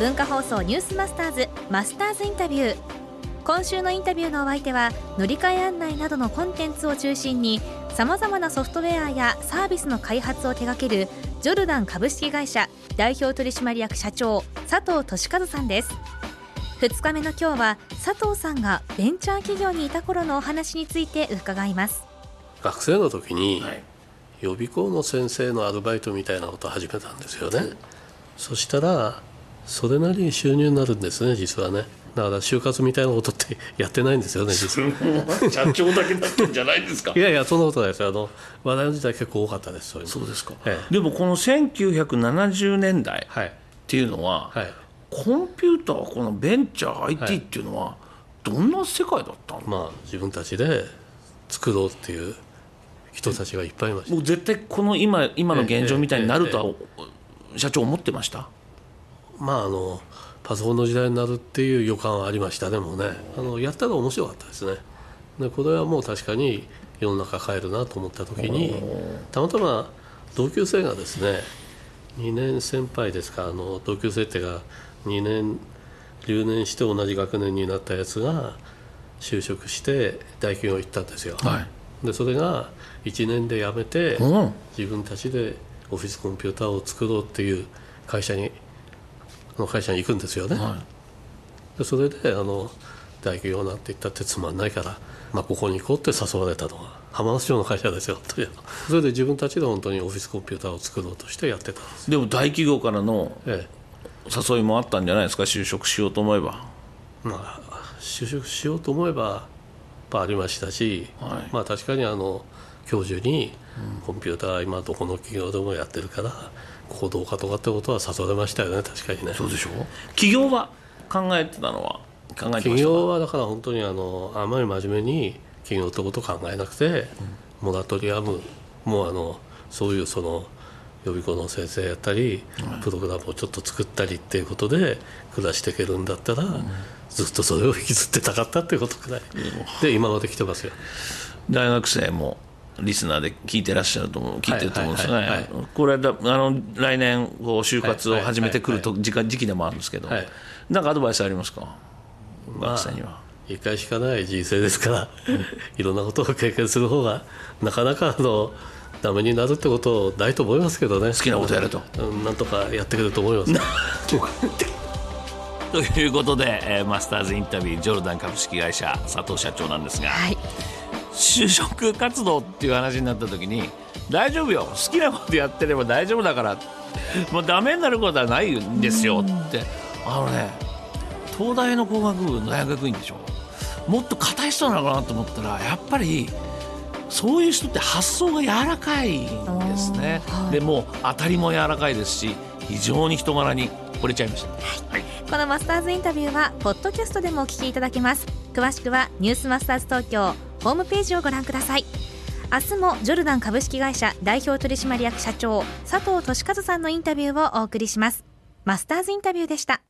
文化放送ニュースマスターズマスターズインタビュー。今週のインタビューのお相手は乗り換え案内などのコンテンツを中心にさまざまなソフトウェアやサービスの開発を手掛けるジョルダン株式会社代表取締役社長佐藤俊和さんです。2日目の今日は佐藤さんがベンチャー企業にいた頃のお話について伺います。学生の時に、予備校の先生のアルバイトみたいなことを始めたんですよね、そしたらそれなりに収入になるんですね実はね。だから就活みたいなことってやってないんですよね実は。社長だけなってんじゃないですか。いやいやそんなことないですあの話題の時代結構多かったですそうそうですか、ええ、でもこの1970年代っていうのは、はい、コンピューターこのベンチャー IT っていうのはどんな世界だったの、まあ自分たちで作ろうっていう人たちがいっぱいいました。僕絶対この今今の現状みたいになるとは、社長思ってました？まああのパソコンの時代になるっていう予感はありました。でもねあのやったら面白かったですね。でこれはもう確かに世の中変えるなと思った時にたまたま同級生がですね2年先輩ですかあの同級生ってが2年留年して同じ学年になったやつが就職して大企業行ったんですよ、はい。でそれが1年で辞めて、うん。自分たちでオフィスコンピューターを作ろうっていう会社にの会社に行くんですよね、はでそれであの大企業なんて言ったってつまんないから、まあ、ここに行こうって誘われたのが浜松町の会社ですよ。というそれで自分たちで本当にオフィスコンピューターを作ろうとしてやってたんです。でも大企業からのえ誘いもあったんじゃないですか？就職しようと思えば。えまあ就職しようと思えばありましたし、はい。まあ確かにあの教授にコンピューター今どこの企業でもやってるからここどうかとかってことは誘われましたよね確かにね。そうでしょ？企業は考えてたのは？考えてま企したか？業はだから本当にあのあまり真面目に企業ってことを考えなくて、モラトリアムもうあのそういうその予備校の先生やったり、プログラムをちょっと作ったりっていうことで暮らしていけるんだったら、ずっとそれを引きずってたかったっていうことくらい、で今まで来てますよ。大学生もリスナーで聞いてらっしゃると思う聞いてると思うんですよね、はいはいはい。これだあの来年こう就活を始めてくると時間時期でもあるんですけど、はい。なんかアドバイスありますか？まあ学生には、一回しかない人生ですからいろんなことを経験する方がなかなかあのダメになるってことないと思いますけどね。好きなことやれと。うんなんとかやってくれると思います。ということで、えーマスターズインタビュージョルダン株式会社佐藤社長なんですが、はい就職活動っていう話になった時に大丈夫よ。好きなことやってれば大丈夫だから。もうダメになることはないんですよ。って。あのね東大の工学部の大学院でしょ。もっと硬い人なのかなと思ったらやっぱりそういう人って発想が柔らかいんですね、はい。でもう当たりも柔らかいですし非常に人柄に惚れちゃいました、はい。このマスターズインタビューはポッドキャストでもお聞きいただけます。詳しくはニュースマスターズ東京ホームページをご覧ください。明日もジョルダン株式会社代表取締役社長佐藤俊和さんのインタビューをお送りします。マスターズインタビューでした。